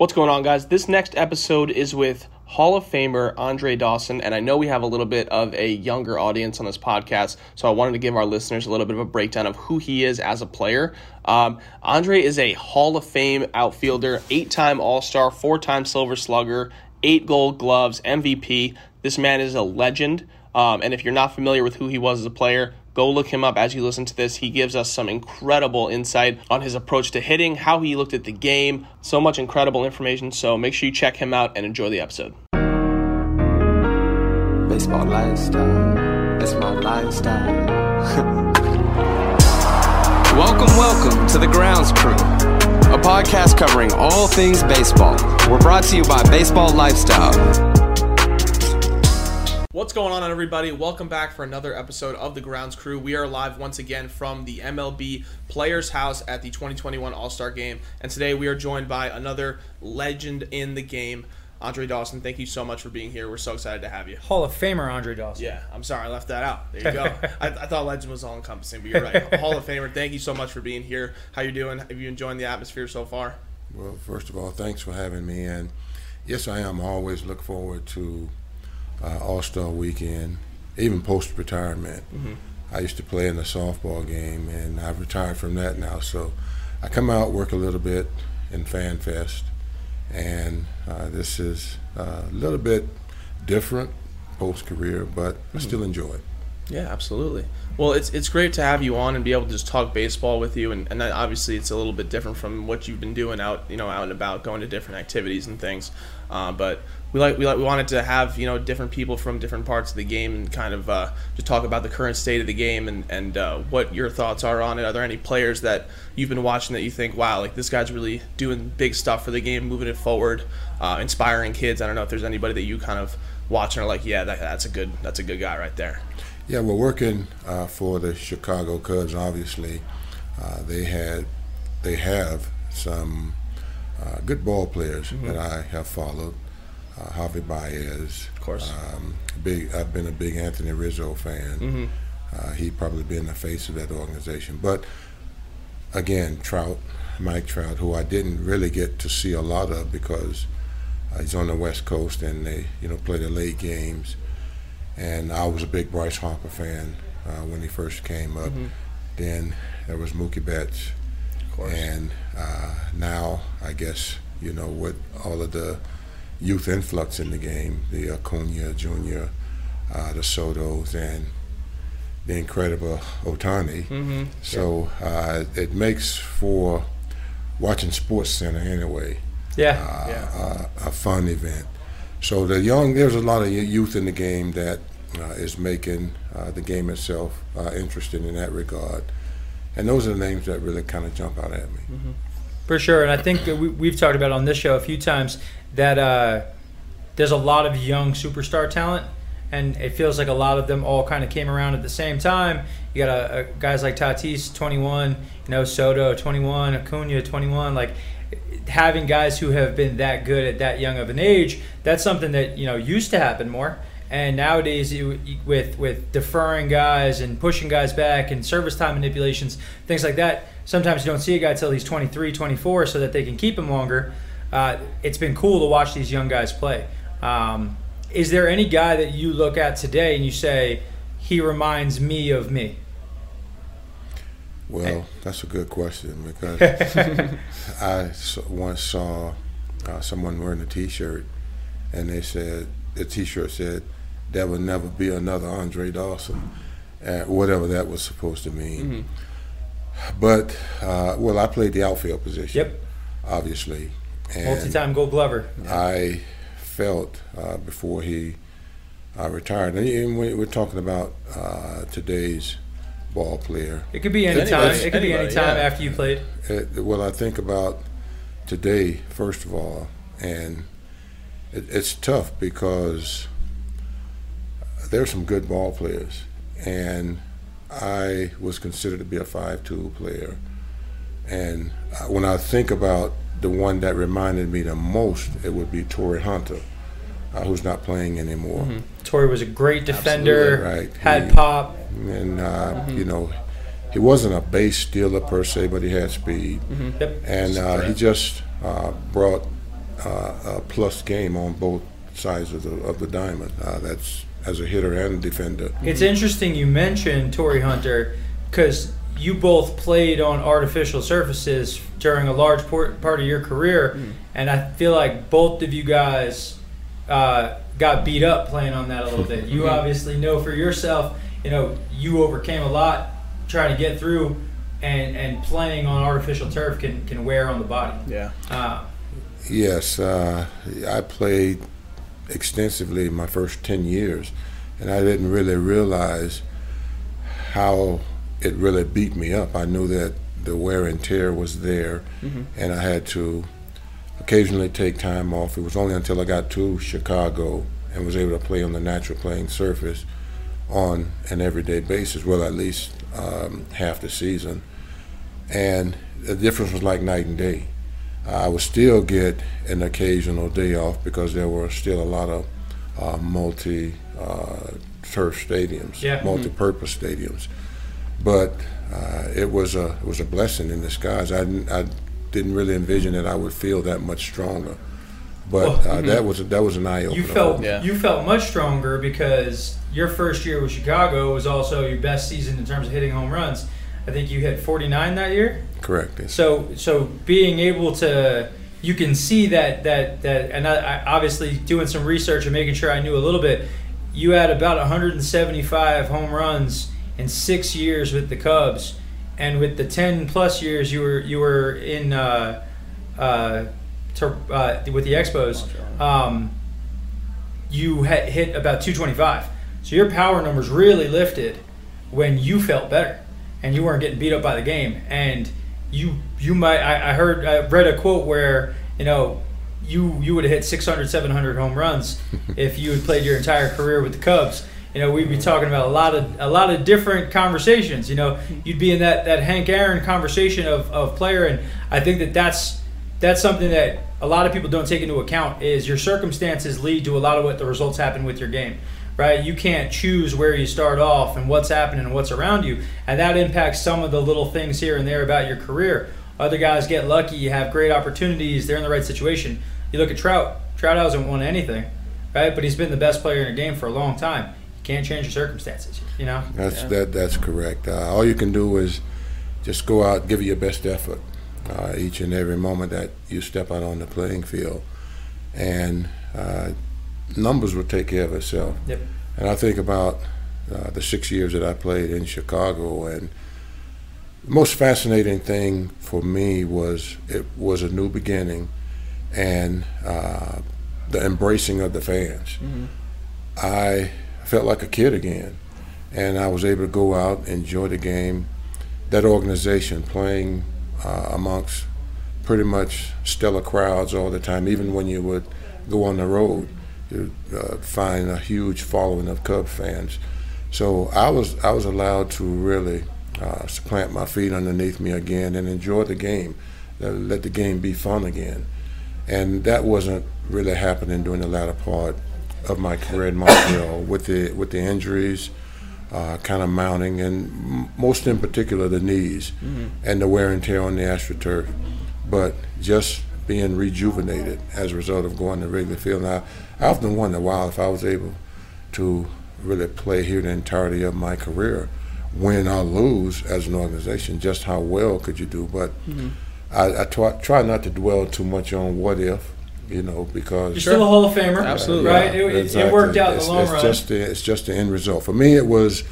What's going on, guys? This next episode is with Hall of Famer Andre Dawson, and I know we have a little bit of a younger audience on this podcast, so I wanted to give our listeners a little bit of a breakdown of who he is as a player. Um, Andre is a Hall of Fame outfielder, eight time All Star, four time Silver Slugger, eight gold gloves, MVP. This man is a legend, um, and if you're not familiar with who he was as a player, Go look him up as you listen to this. He gives us some incredible insight on his approach to hitting, how he looked at the game, so much incredible information. So make sure you check him out and enjoy the episode. Baseball lifestyle, it's my lifestyle. welcome, welcome to the Grounds Crew, a podcast covering all things baseball. We're brought to you by Baseball Lifestyle. What's going on, everybody? Welcome back for another episode of the Grounds Crew. We are live once again from the MLB Players House at the 2021 All Star Game, and today we are joined by another legend in the game, Andre Dawson. Thank you so much for being here. We're so excited to have you. Hall of Famer Andre Dawson. Yeah, I'm sorry I left that out. There you go. I, I, thought legend was all encompassing, but you're right. Hall of Famer. Thank you so much for being here. How you doing? Have you enjoying the atmosphere so far? Well, first of all, thanks for having me, and yes, I am. always look forward to uh, All Star Weekend even post retirement. Mm-hmm. I used to play in the softball game, and I've retired from that now. So I come out, work a little bit in Fan Fest, and uh, this is uh, a little bit different post career, but mm-hmm. I still enjoy it. Yeah, absolutely. Well, it's it's great to have you on and be able to just talk baseball with you, and, and obviously it's a little bit different from what you've been doing out you know out and about, going to different activities and things. Uh, but we like we like we wanted to have you know different people from different parts of the game and kind of uh, just talk about the current state of the game and and uh, what your thoughts are on it. Are there any players that you've been watching that you think, wow, like this guy's really doing big stuff for the game, moving it forward, uh, inspiring kids? I don't know if there's anybody that you kind of watch and are like, yeah, that, that's a good that's a good guy right there. Yeah, we're working uh, for the Chicago Cubs. Obviously, uh, they had they have some uh, good ball players mm-hmm. that I have followed uh, Javi Baez. Of course. Um, big. I've been a big Anthony Rizzo fan. Mm-hmm. Uh, he probably been the face of that organization. But again, Trout, Mike Trout, who I didn't really get to see a lot of because uh, he's on the West Coast and they, you know, play the late games. And I was a big Bryce Harper fan uh, when he first came up. Mm-hmm. Then there was Mookie Betts. And uh, now, I guess, you know, with all of the youth influx in the game, the Acuna Jr., uh, the Sotos, and the incredible Ohtani. Mm-hmm. So uh, it makes for watching Sports Center anyway. Yeah, uh, yeah. a fun event. So the young, there's a lot of youth in the game that uh, is making uh, the game itself uh, interesting in that regard. And those are the names that really kind of jump out at me. Mm-hmm. For sure, and I think we, have talked about on this show a few times that uh, there's a lot of young superstar talent, and it feels like a lot of them all kind of came around at the same time. You got a, a guys like Tatis, 21, you know, Soto, 21, Acuna, 21, like having guys who have been that good at that young of an age. That's something that you know used to happen more. And nowadays, you, with with deferring guys and pushing guys back and service time manipulations, things like that, sometimes you don't see a guy till he's 23, 24, so that they can keep him longer. Uh, it's been cool to watch these young guys play. Um, is there any guy that you look at today and you say he reminds me of me? Well, that's a good question because I once saw uh, someone wearing a T-shirt, and they said the T-shirt said there will never be another Andre Dawson, uh, whatever that was supposed to mean. Mm-hmm. But uh, well, I played the outfield position. Yep. Obviously. Multi-time Gold Glover. I felt uh, before he uh, retired, and we're talking about uh, today's ball player. It could be any time. It could be any time yeah. after you played. It, well, I think about today first of all, and it, it's tough because there's some good ball players, and I was considered to be a five-tool player. And uh, when I think about the one that reminded me the most, it would be Torii Hunter, uh, who's not playing anymore. Mm-hmm. Torii was a great defender, right? Had he, pop, and uh, mm-hmm. you know, he wasn't a base stealer per se, but he had speed, mm-hmm. yep. and uh, he just uh, brought uh, a plus game on both sides of the of the diamond. Uh, that's as a hitter and defender. It's interesting you mentioned Torii Hunter because you both played on artificial surfaces during a large part of your career, mm. and I feel like both of you guys uh, got beat up playing on that a little bit. You mm-hmm. obviously know for yourself, you know, you overcame a lot trying to get through, and and playing on artificial turf can can wear on the body. Yeah. Uh, yes, uh, I played extensively my first ten years, and I didn't really realize how it really beat me up. I knew that the wear and tear was there, mm-hmm. and I had to occasionally take time off. It was only until I got to Chicago and was able to play on the natural playing surface on an everyday basis, well, at least um, half the season. And the difference was like night and day. I would still get an occasional day off because there were still a lot of uh, multi uh, turf stadiums, yeah. multi purpose mm-hmm. stadiums but uh, it was a it was a blessing in disguise. I, I didn't really envision that I would feel that much stronger, but well, uh, mm-hmm. that was that was an eye opener. You felt yeah. you felt much stronger because your first year with Chicago was also your best season in terms of hitting home runs. I think you hit 49 that year. Correct. Yes. So so being able to you can see that that that and I, I obviously doing some research and making sure I knew a little bit. You had about 175 home runs in six years with the Cubs, and with the ten plus years you were you were in uh, uh, to, uh, with the Expos, um, you had hit about 225. So your power numbers really lifted when you felt better and you weren't getting beat up by the game. And you you might I, I heard I read a quote where you know you you would have hit 600 700 home runs if you had played your entire career with the Cubs you know, we'd be talking about a lot of a lot of different conversations. You know, you'd be in that, that Hank Aaron conversation of, of player, and I think that that's that's something that a lot of people don't take into account. Is your circumstances lead to a lot of what the results happen with your game, right? You can't choose where you start off and what's happening and what's around you, and that impacts some of the little things here and there about your career. Other guys get lucky, you have great opportunities, they're in the right situation. You look at Trout. Trout hasn't won anything, right? But he's been the best player in the game for a long time You can't change your circumstances. You know. That's yeah. that. That's correct. Uh, all you can do is just go out, give it your best effort uh, each and every moment that you step out on the playing field, and uh, numbers will take care of itself. Yep. And I think about uh, the six years that I played in Chicago, and the most fascinating thing for me was it was a new beginning, and uh, the embracing of the fans. Mm-hmm. I felt like a kid again. And I was able to go out, enjoy the game. That organization playing uh, amongst pretty much stellar crowds all the time, even when you would go on the road, you'd uh, find a huge following of Cub fans. So I was I was allowed to really uh, plant my feet underneath me again and enjoy the game, uh, let the game be fun again, and that wasn't really happening during the latter part of my career in Montreal with the with the injuries uh, kind of mounting, and most in particular the knees mm-hmm. and the wear and tear on the AstroTurf. But just being rejuvenated as a result of going to Wrigley Field. Now, I often wonder, wow, if I was able to really play here the entirety of my career, win or lose as an organization, just how well could you do? But mm-hmm. I, I try, try not to dwell too much on what if you know, because you're still a Hall of Famer, absolutely, right? It, exactly. it, worked out it's, in the long it's run. Just the, it's just the end result. For me, it was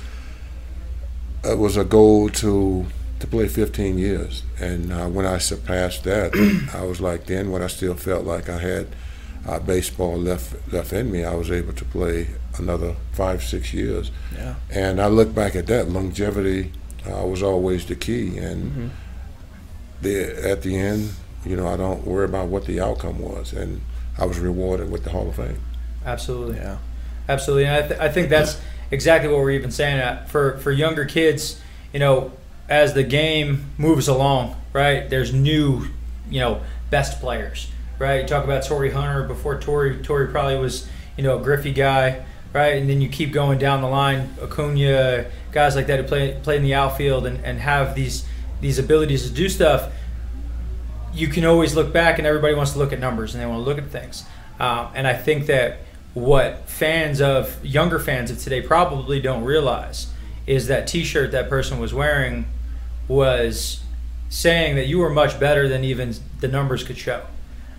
it was a goal to to play 15 years, and uh, when I surpassed that, I was like, then when I still felt like I had uh, baseball left left in me, I was able to play another five six years. Yeah. And I look back at that longevity uh, was always the key, and mm-hmm. the at the end you know, I don't worry about what the outcome was, and I was rewarded with the Hall of Fame. Absolutely, yeah, absolutely. And I, th- I think that's exactly what we're even saying. For for younger kids, you know, as the game moves along, right? There's new, you know, best players, right? You talk about Torii Hunter before Torii. Torii probably was, you know, a Griffey guy, right? And then you keep going down the line, Acuna, guys like that who play play in the outfield and, and have these these abilities to do stuff you can always look back, and everybody wants to look at numbers and they want to look at things. Um, and I think that what fans of younger fans of today probably don't realize is that T-shirt that person was wearing was saying that you were much better than even the numbers could show.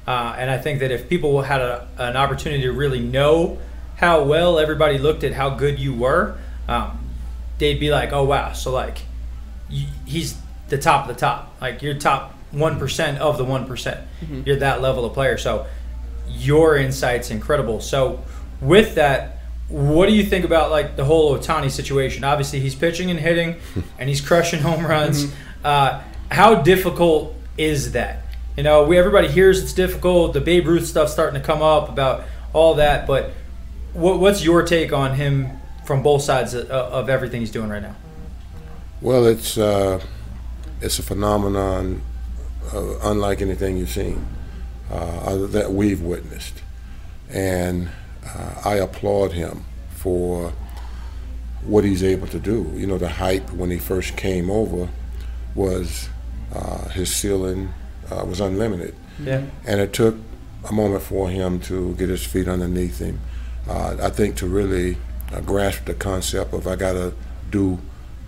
Uh, and I think that if people had a, an opportunity to really know how well everybody looked at how good you were, um, they'd be like, "Oh wow!" So like, he's the top of the top. Like you're top one percent of the one mm-hmm. You're that level of player. So your insight's incredible. So with that, what do you think about like the whole Ohtani situation? Obviously, he's pitching and hitting, and he's crushing home runs. Mm-hmm. Uh, how difficult is that? You know, we everybody hears it's difficult. The Babe Ruth stuff starting to come up about all that, but what, what's your take on him from both sides of, of everything he's doing right now? Well, it's uh, it's a phenomenon uh, unlike anything you've seen uh, that we've witnessed, and uh, I applaud him for what he's able to do. You know, the hype when he first came over was uh, his ceiling uh, was unlimited. Yeah. And it took a moment for him to get his feet underneath him. Uh, I think to really uh, grasp the concept of I got to do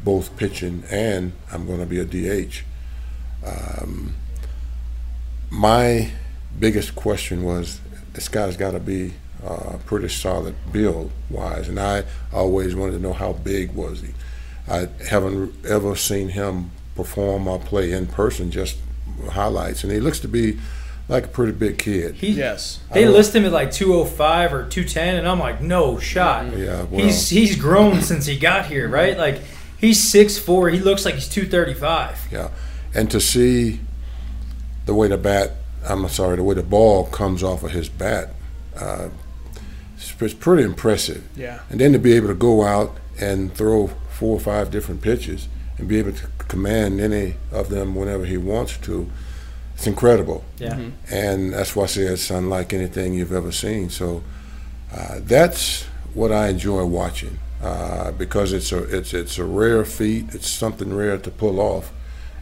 both pitching and I'm going to be a DH. Um, my biggest question was this guy's got to be uh, pretty solid build wise, and I always wanted to know how big was he. I haven't ever seen him perform or play in person, just highlights, and he looks to be like a pretty big kid. He, yes. They list him at like 205 or 210, and I'm like, no shot. Yeah, well, he's he's grown since he got here, right? Like he's 6'4", He looks like he's 235. Yeah, and to see the way the bat, I'm sorry, the way the ball comes off of his bat, uh, it's, it's pretty impressive. Yeah. And then to be able to go out and throw four or five different pitches and be able to command any of them whenever he wants to it's incredible. Yeah. Mm-hmm. And that's why I say it's unlike anything you've ever seen. So uh, that's what I enjoy watching uh, because it's a it's it's a rare feat. It's something rare to pull off,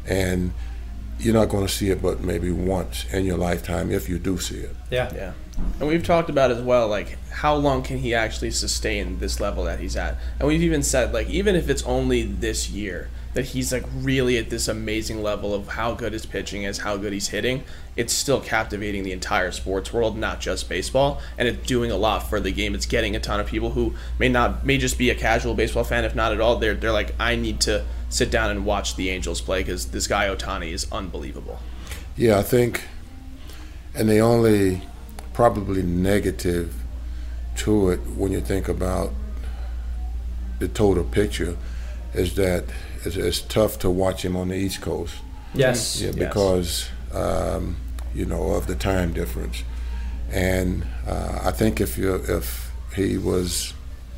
and you're not going to see it but maybe once in your lifetime if you do see it. Yeah. Yeah. And we've talked about as well, like how long can he actually sustain this level that he's at? And we've even said, like, even if it's only this year, that he's like really at this amazing level of how good his pitching is, how good he's hitting, it's still captivating the entire sports world, not just baseball, and it's doing a lot for the game. It's getting a ton of people who may not may just be a casual baseball fan, if not at all. They're they're like, I need to sit down and watch the Angels play because this guy Ohtani is unbelievable. Yeah, I think, and the only probably negative to it when you think about the total picture is that it's, it's, tough to watch him on the East Coast. Yes. Yeah, because um, you know of the time difference, and uh, I think if you if he was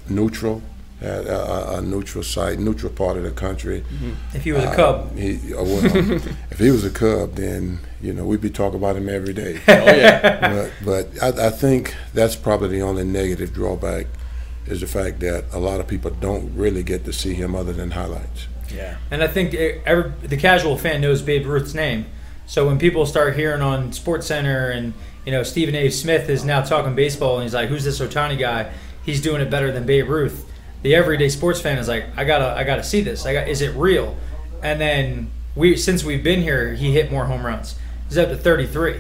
neutral, at a, a, neutral site, neutral part of the country. Mm-hmm. If he was a Cub, uh, he, uh, well, if he was a Cub, then you know we'd be talking about him every day. oh yeah. But, but I, I, think that's probably the only negative drawback is the fact that a lot of people don't really get to see him other than highlights. Yeah, and I think every, the casual fan knows Babe Ruth's name. So when people start hearing on Sports Center and you know Stephen A. Smith is now talking baseball and he's like, "Who's this Ohtani guy? He's doing it better than Babe Ruth." The everyday sports fan is like, "I gotta, I gotta see this. I got, is it real?" And then we, since we've been here, he hit more home runs. He's up to 33,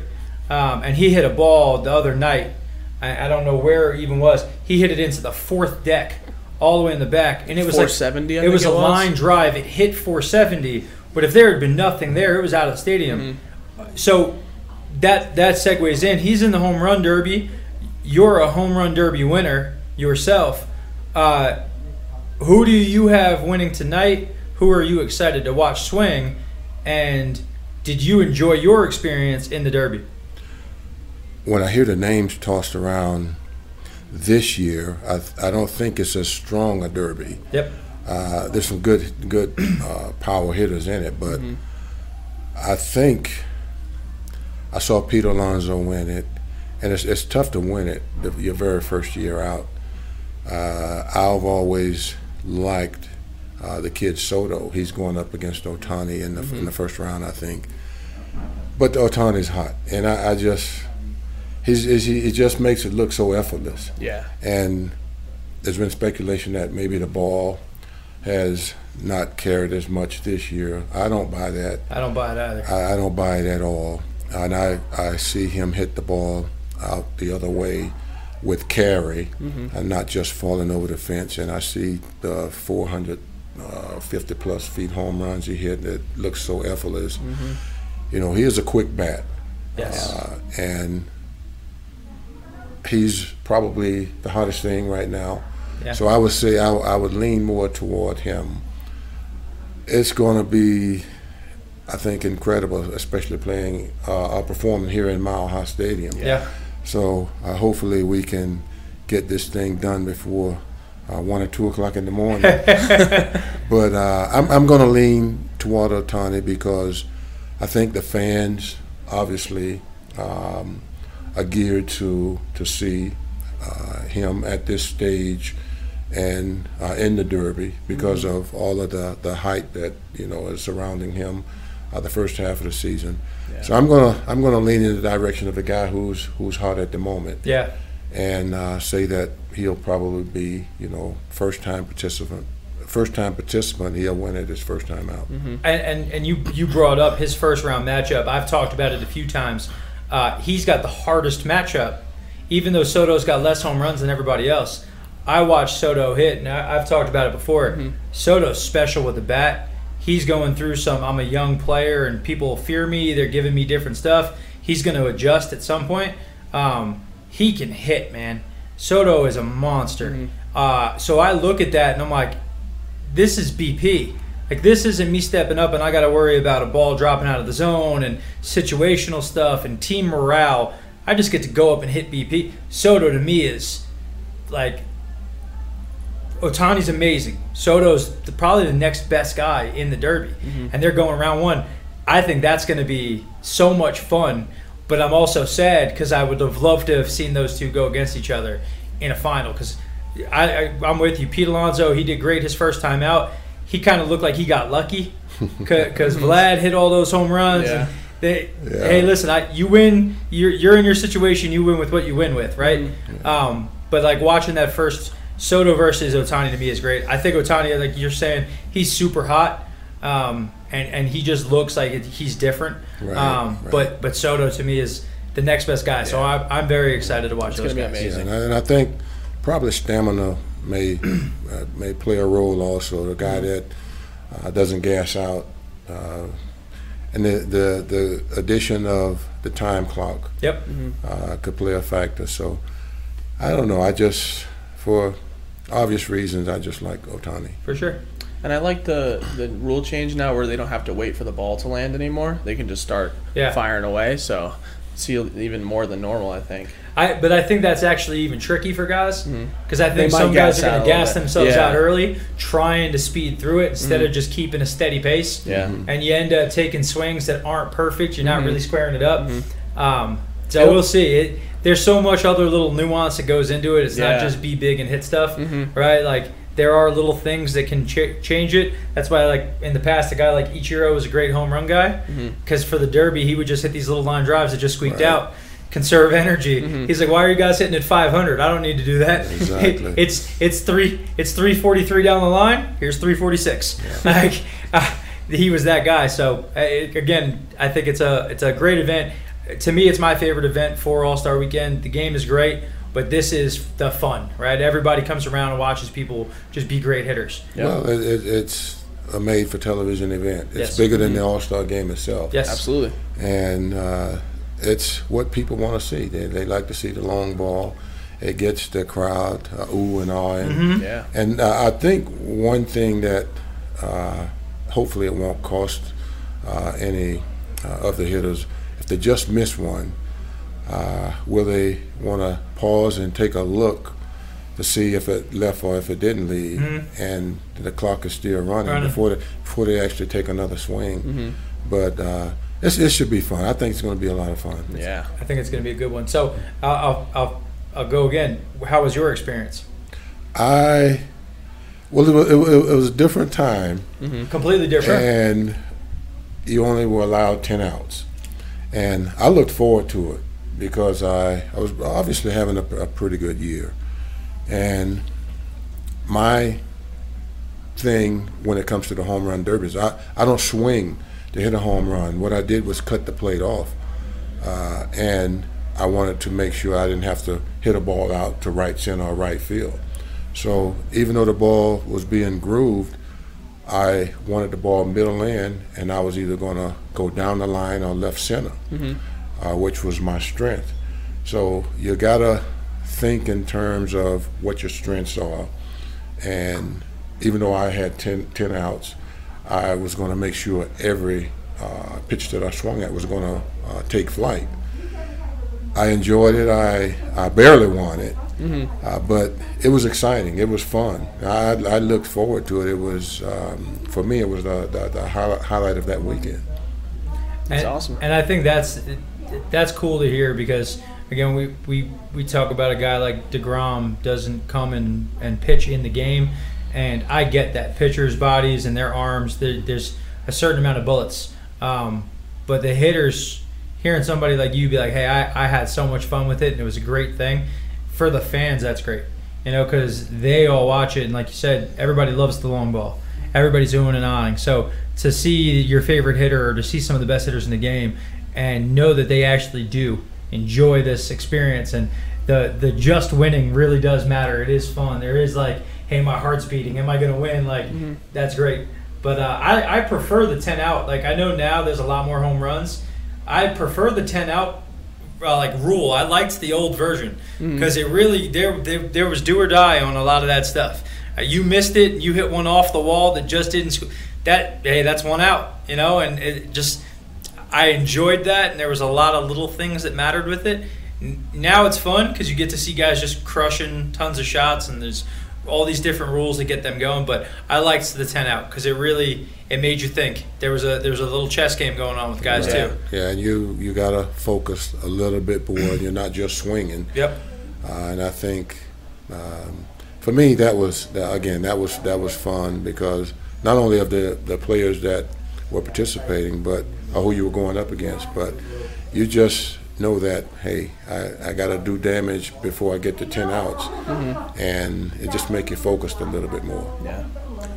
um, and he hit a ball the other night. I, I don't know where it even was. He hit it into the fourth deck all the way in the back, and it was like it was a was. line drive. It hit 470, but if there had been nothing there, it was out of the stadium. Mm-hmm. So that that segues in. He's in the home run derby. You're a home run derby winner yourself. Uh, who do you have winning tonight? Who are you excited to watch swing? And did you enjoy your experience in the derby? When I hear the names tossed around this year, I, I don't think it's as strong a derby. Yep. Uh, there's some good good uh, power hitters in it, but mm-hmm. I think I saw Pete Alonso win it, and it's, it's tough to win it the, your very first year out. Uh, I've always liked uh, the kid Soto. He's going up against Ohtani in the mm-hmm. in the first round, I think. but Ohtani's hot, and I, I just he's, he's he, he just makes it look so effortless. Yeah. And there's been speculation that maybe the ball has not carried as much this year. I don't buy that. I don't buy it either. I, I don't buy it at all. And I, I see him hit the ball out the other way with carry and not just falling over the fence. And I see the 450 plus feet home runs he hit that looks so effortless. You know, he is a quick bat. Yes. Uh, and he's probably the hottest thing right now. Yeah. So I would say I, I would lean more toward him. It's going to be, I think, incredible, especially playing uh, or performing here in Mile High Stadium. yeah. So uh, hopefully we can get this thing done before uh, one or two o'clock in the morning. but uh, I'm, I'm going to lean toward Ohtani because I think the fans obviously um, are geared to to see uh, him at this stage and uh, in the Derby because of all of the, the hype that you know is surrounding him uh, the first half of the season. So I'm gonna I'm gonna lean in the direction of the guy who's who's hot at the moment Yeah. and uh, say that he'll probably be you know first time participant first time participant he'll win it his first time out. And, and and you you brought up his first round matchup. I've talked about it a few times. Uh, he's got the hardest matchup, even though Soto's got less home runs than everybody else. I watched Soto hit, and I, I've talked about it before. Soto's special with the bat. He's going through some. I'm a young player, and people fear me. They're giving me different stuff. He's going to adjust at some point. Um, he can hit, man. Soto is a monster. Uh, so I look at that, and I'm like, this is BP. Like this isn't me stepping up and I got to worry about a ball dropping out of the zone and situational stuff and team morale. I just get to go up and hit BP. Soto to me is like Ohtani's amazing. Soto's the, probably the next best guy in the Derby, mm-hmm. and they're going round one. I think that's going to be so much fun. But I'm also sad because I would have loved to have seen those two go against each other in a final. Because I, I, I'm with you, Pete Alonso. He did great his first time out. He kind of looked like he got lucky because mm-hmm. Vlad hit all those home runs. Yeah. And they, Yeah. Hey, listen, I, you win. You're, you're in your situation. You win with what you win with, right? Mm-hmm. Um, but like watching that first Soto versus Ohtani to me is great. I think Ohtani, like you're saying, he's super hot, um, and and he just looks like he's different. Right, um, right. But but Soto to me is the next best guy. So I'm, I'm very excited to watch It's those gonna be guys. amazing. And I, and I think probably stamina may uh, may play a role also. The guy that uh, doesn't gas out, uh, and the, the the addition of the time clock Yep. uh, could play a factor. So I don't know. I just for obvious reasons, I just like Ohtani. For sure. And I like the the rule change now where they don't have to wait for the ball to land anymore. They can just start Yeah. firing away. So see even more than normal, I think. I but I think that's actually even tricky for guys mm-hmm. because I think They might some guys are going to gas themselves Yeah. out early, trying to speed through it instead of mm-hmm. just keeping a steady pace. Yeah. Mm-hmm. and you end up taking swings that aren't perfect. You're not really squaring it up. Um, so Yep. we'll see. It, there's so much other little nuance that goes into it. It's Yeah. not just be big and hit stuff, right? Like there are little things that can ch- change it. That's why, like in the past, a guy like Ichiro was a great home run guy because for the Derby, he would just hit these little line drives that just squeaked Right. out. Conserve energy. He's like, why are you guys hitting at 500? I don't need to do that. Exactly. it's it's three it's 343 down the line. Here's 346. Like uh, he was that guy. So uh, it- again, I think it's a it's a great event. To me, it's my favorite event for All Star Weekend. The game is great, but this is the fun, right? Everybody comes around and watches people just be great hitters. Yeah. Well, it, it, it's a made-for-television event. It's Yes. bigger than the All-Star game itself. Yes, Absolutely. and uh, it's what people want to see. They, they like to see the long ball. It gets the crowd uh, ooh and ah, and, Mm-hmm. Yeah. and uh, I think one thing that uh, hopefully it won't cost uh, any uh, of the hitters if they just miss one. Uh, will they want to pause and take a look to see if it left or if it didn't leave, and the clock is still running, Mm-hmm. Running. before they, before they actually take another swing? But uh, it's, it should be fun. I think it's going to be a lot of fun. Yeah. I think it's going to be a good one. So uh, I'll, I'll I'll go again. How was your experience? I well, it was, it was it was a different time, Completely different. and you only were allowed ten outs, And I looked forward to it because I, I was obviously having a, a pretty good year. And my thing when it comes to the home run derbies, I, I don't swing to hit a home run. What I did was cut the plate off. Uh, and I wanted to make sure I didn't have to hit a ball out to right center or right field. So even though the ball was being grooved, I wanted the ball middle in, and I was either going to go down the line or left center, mm-hmm. uh, which was my strength. So you got to think in terms of what your strengths are. And even though I had 10, 10 outs, I was going to make sure every uh, pitch that I swung at was going to uh, take flight. I enjoyed it. I, I barely won it, mm-hmm. uh, but it was exciting. It was fun. I, I looked forward to it. It was um, for me. It was the, the, the highlight of that weekend. That's and, awesome. And I think that's that's cool to hear because again we, we, we talk about a guy like DeGrom doesn't come and, and pitch in the game, and I get that pitchers' bodies and their arms. there's a certain amount of bullets, um, but the hitters hearing somebody like you be like, hey, I, I had so much fun with it and it was a great thing. For the fans, that's great. You know, because they all watch it. And like you said, everybody loves the long ball. Everybody's doing and on. So to see your favorite hitter or to see some of the best hitters in the game and know that they actually do enjoy this experience and the, the just winning really does matter. It is fun. There is like, hey, my heart's beating. Am I going to win? Like, mm-hmm. that's great. But uh, I, I prefer the 10 out. Like, I know now there's a lot more home runs I prefer the ten out uh, like rule. I liked the old version because mm-hmm. it really there, there there was do or die on a lot of that stuff. Uh, you missed it, you hit one off the wall that just didn't. Sc- that hey, that's one out, you know, and it just I enjoyed that, and there was a lot of little things that mattered with it. Now it's fun because you get to see guys just crushing tons of shots, and there's all these different rules to get them going. But I liked the ten out because it really it made you think. There was a there was a little chess game going on with guys too. Yeah, and you you gotta focus a little bit more. You're not just swinging. Yep. Uh, and I think um, for me that was again that was that was fun because not only of the the players that were participating, but who you were going up against, but you just know that hey, I, I got to do damage before I get to ten outs, mm-hmm. and it just make you focused a little bit more. Yeah.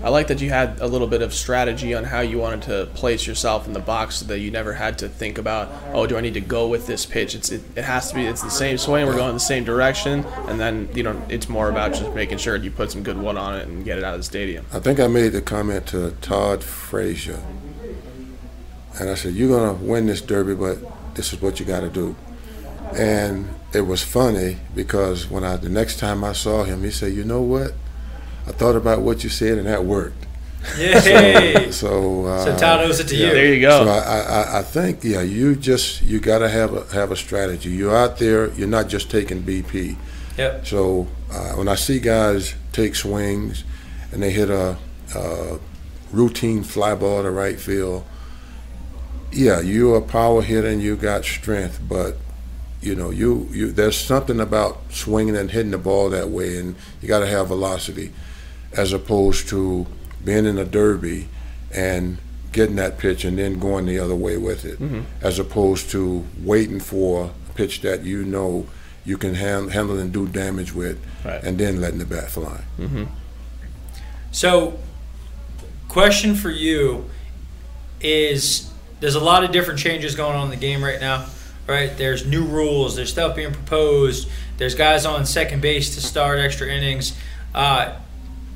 I like that you had a little bit of strategy on how you wanted to place yourself in the box so that you never had to think about, oh, do I need to go with this pitch? It's it, it has to be it's the same swing, we're going the same direction, and then you know it's more about just making sure you put some good wood on it and get it out of the stadium. I think I made the comment to Todd Frazier, and I said, "You're gonna win this derby, but this is what you got to do." And it was funny because when I the next time I saw him, he said, "You know what? I thought about what you said, and that worked." Yay! So, so, uh, so Todd owes it to yeah, you. There you go. So I, I, I think yeah, you just you got to have a have a strategy. You're out there. You're not just taking BP. Yep. So uh, when I see guys take swings and they hit a, a routine fly ball to right field, yeah, you're a power hitter and you got strength, but you know, you, you there's something about swinging and hitting the ball that way, and you got to have velocity, as opposed to being in a derby and getting that pitch and then going the other way with it, mm-hmm. as opposed to waiting for a pitch that you know you can hand, handle and do damage with, right. and then letting the bat fly. Mm-hmm. So, question for you is: There's a lot of different changes going on in the game right now right? There's new rules. There's stuff being proposed. There's guys on second base to start extra innings. Uh,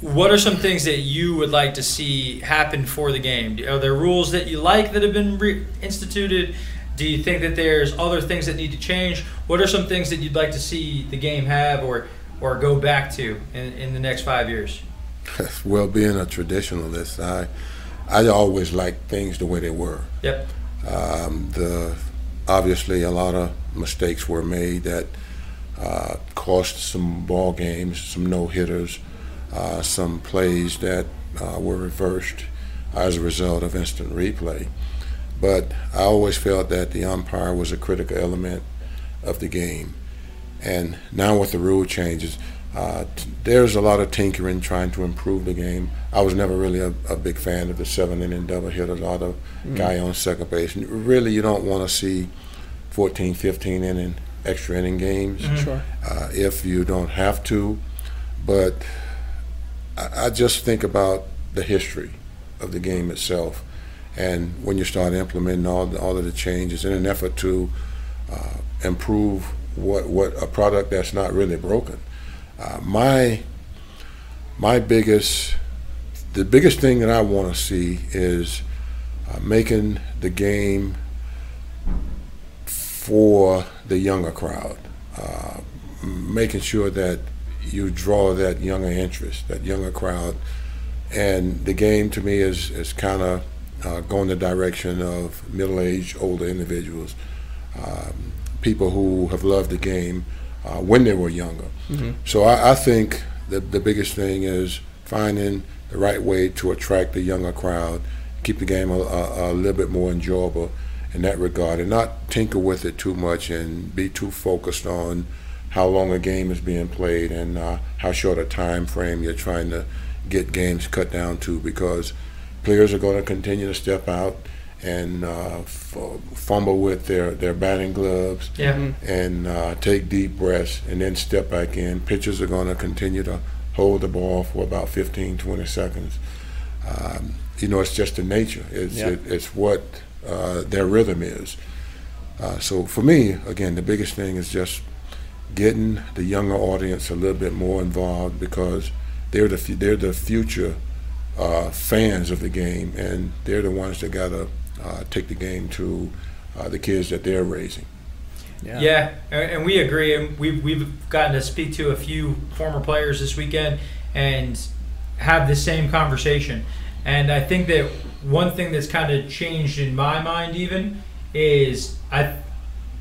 what are some things that you would like to see happen for the game? Are there rules that you like that have been re- instituted? Do you think that there's other things that need to change? What are some things that you'd like to see the game have or or go back to in, in the next five years? well, being a traditionalist, I I always liked things the way they were. Yep. Um, the obviously a lot of mistakes were made that uh, cost some ball games, some no hitters, uh, some plays that uh, were reversed as a result of instant replay. But I always felt that the umpire was a critical element of the game. And now with the rule changes, uh, t- there's a lot of tinkering trying to improve the game. I was never really a, a big fan of the seven inning doubleheaders or the mm. guy on second base. Really, you don't want to see 14, 15 inning, extra inning games. Sure. Uh, if you don't have to, but I, I just think about the history of the game itself. And when you start implementing all, the, all of the changes in an effort to uh, improve what, what a product that's not really broken. Uh, my my biggest the biggest thing that I want to see is uh, making the game for the younger crowd, uh, making sure that you draw that younger interest, that younger crowd, and the game to me is is kind of uh, going the direction of middle-aged, older individuals, um, people who have loved the game uh, when they were younger. Mm-hmm. So I, I think the the biggest thing is finding the right way to attract the younger crowd, keep the game a, a, a, little bit more enjoyable in that regard, and not tinker with it too much and be too focused on how long a game is being played and uh, how short a time frame you're trying to get games cut down to because players are going to continue to step out and uh, f- fumble with their, their batting gloves Yeah. Mm-hmm. and uh, take deep breaths and then step back in. Pitchers are going to continue to hold the ball for about 15, 20 seconds. Um, you know, it's just the nature. It's, Yeah. it, it's what uh, their rhythm is. Uh, so for me, again, the biggest thing is just getting the younger audience a little bit more involved because they're the fu- they're the future uh, fans of the game, and they're the ones that gotta uh, take the game to uh, the kids that they're raising. Yeah. Yeah, and and we agree. And we've we've gotten to speak to a few former players this weekend and have the same conversation. And I think that one thing that's kind of changed in my mind even is I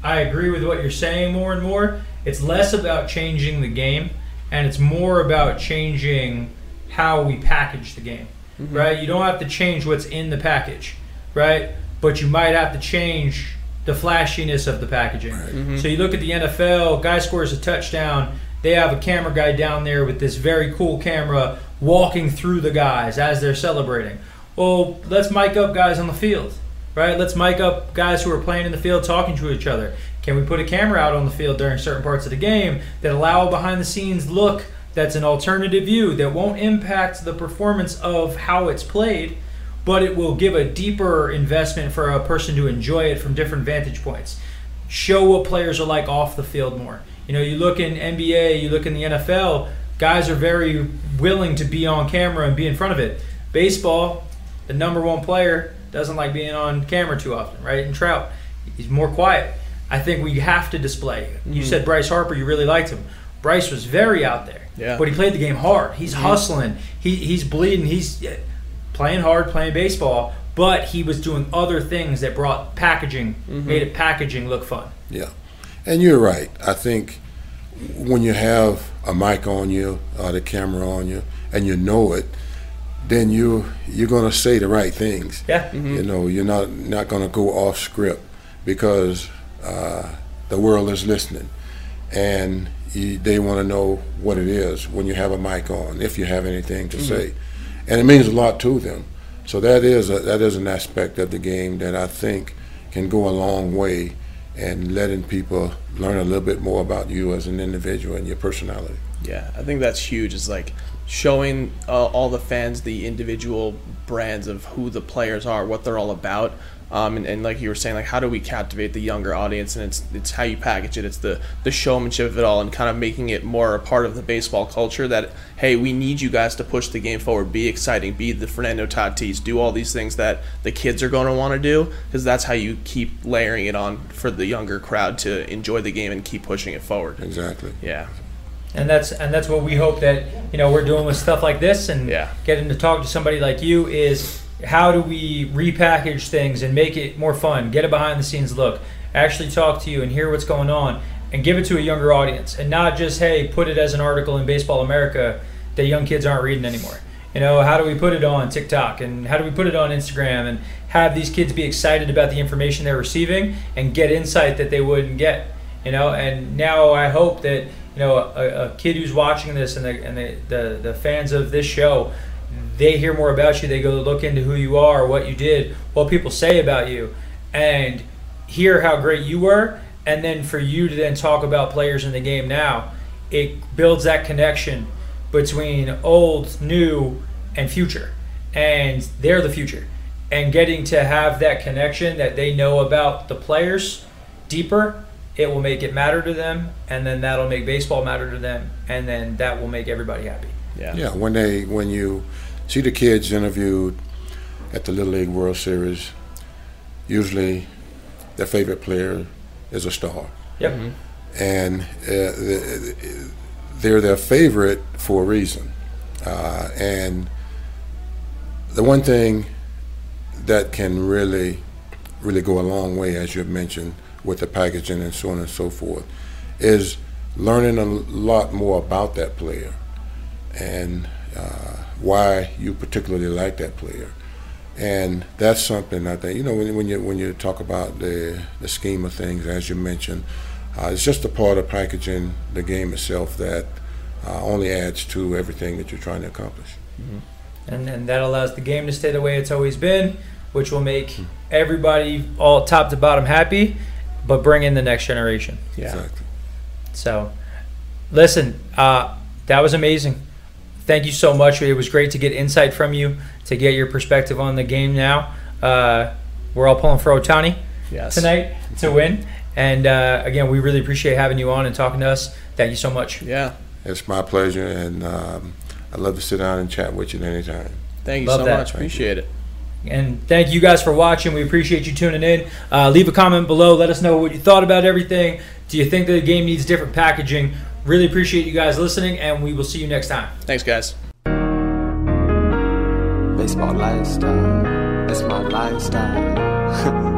I agree with what you're saying more and more. It's less about changing the game and it's more about changing how we package the game. Right? You don't have to change what's in the package, right? But you might have to change the flashiness of the packaging. Mm-hmm. So you look at the NFL, guy scores a touchdown, they have a camera guy down there with this very cool camera walking through the guys as they're celebrating. Well, let's mic up guys on the field, right? Let's mic up guys who are playing in the field talking to each other. Can we put a camera out on the field during certain parts of the game that allow a behind the scenes look that's an alternative view that won't impact the performance of how it's played, but it will give a deeper investment for a person to enjoy it from different vantage points. Show what players are like off the field more. You know, you look in NBA, you look in the NFL, guys are very willing to be on camera and be in front of it. Baseball, the number one player doesn't like being on camera too often, right? And Trout, he's more quiet. I think we have to display. You Mhm. said Bryce Harper, you really liked him. Bryce was very out there, Yeah. but he played the game hard. He's Mhm. hustling. He, he's bleeding. He's playing hard, playing baseball, but he was doing other things that brought packaging, Mhm. made it packaging look fun. Yeah, and you're right. I think when you have a mic on you, uh, the camera on you, and you know it, then you you're gonna say the right things. Yeah. You know, you're not not gonna go off script because uh, the world is listening, and you, they want to know what it is when you have a mic on, if you have anything to say, and it means a lot to them. So that is a, that is an aspect of the game that I think can go a long way and letting people learn a little bit more about you as an individual and your personality. Yeah, I think that's huge. Is like showing uh, all the fans the individual brands of who the players are, what they're all about, um, and, and like you were saying, like how do we captivate the younger audience? And it's it's how you package it. It's the the showmanship of it all, and kind of making it more a part of the baseball culture. That hey, we need you guys to push the game forward, be exciting, be the Fernando Tatis, do all these things that the kids are going to want to do, because that's how you keep layering it on for the younger crowd to enjoy the game and keep pushing it forward. Exactly. Yeah. and that's and that's what we hope that you know we're doing with stuff like this and Yeah. getting to talk to somebody like you is how do we repackage things and make it more fun? Get a behind the scenes look. Actually talk to you and hear what's going on and give it to a younger audience and not just hey put it as an article in baseball america that young kids aren't reading anymore. You know how do we put it on tiktok and how do we put it on instagram and have these kids be excited about the information they're receiving and get insight that they wouldn't get you know? And now i hope that you know a, a kid who's watching this and the and the, the, the fans of this show they hear more about you they go look into who you are what you did what people say about you and hear how great you were and then for you to then talk about players in the game now, it builds that connection between old, new, and future. And they're the future. And getting to have that connection that they know about the players deeper, it will make it matter to them, and then that'll make baseball matter to them, and then that will make everybody happy. Yeah. Yeah, when they when you see the kids interviewed at the Little League World Series, usually their favorite player is a star, Yep. and uh, they're their favorite for a reason. Uh, and the one thing that can really, really go a long way, as you've mentioned, with the packaging and so on and so forth, is learning a lot more about that player and uh, why you particularly like that player. And that's something I think you know when, when you when you talk about the the scheme of things, as you mentioned, uh, it's just a part of packaging the game itself that uh, only adds to everything that you're trying to accomplish. and and that allows the game to stay the way it's always been, which will make everybody all top to bottom happy, but bring in the next generation. Yeah. Exactly. So, listen, uh, that was amazing. Thank you so much. It was great to get insight from you, to get your perspective on the game. Now, uh, we're all pulling for Ohtani Yes. tonight to win, and uh, again, we really appreciate having you on and talking to us. Thank you so much. Yeah. It's my pleasure, and um, I'd love to sit down and chat with you at any time. Thank you Love so that. much. Appreciate it. And thank you guys for watching. We appreciate you tuning in. Uh, leave a comment below. Let us know what you thought about everything. Do you think that the game needs different packaging? Really appreciate you guys listening, and we will see you next time. Thanks, guys. Baseball lifestyle. It's my lifestyle.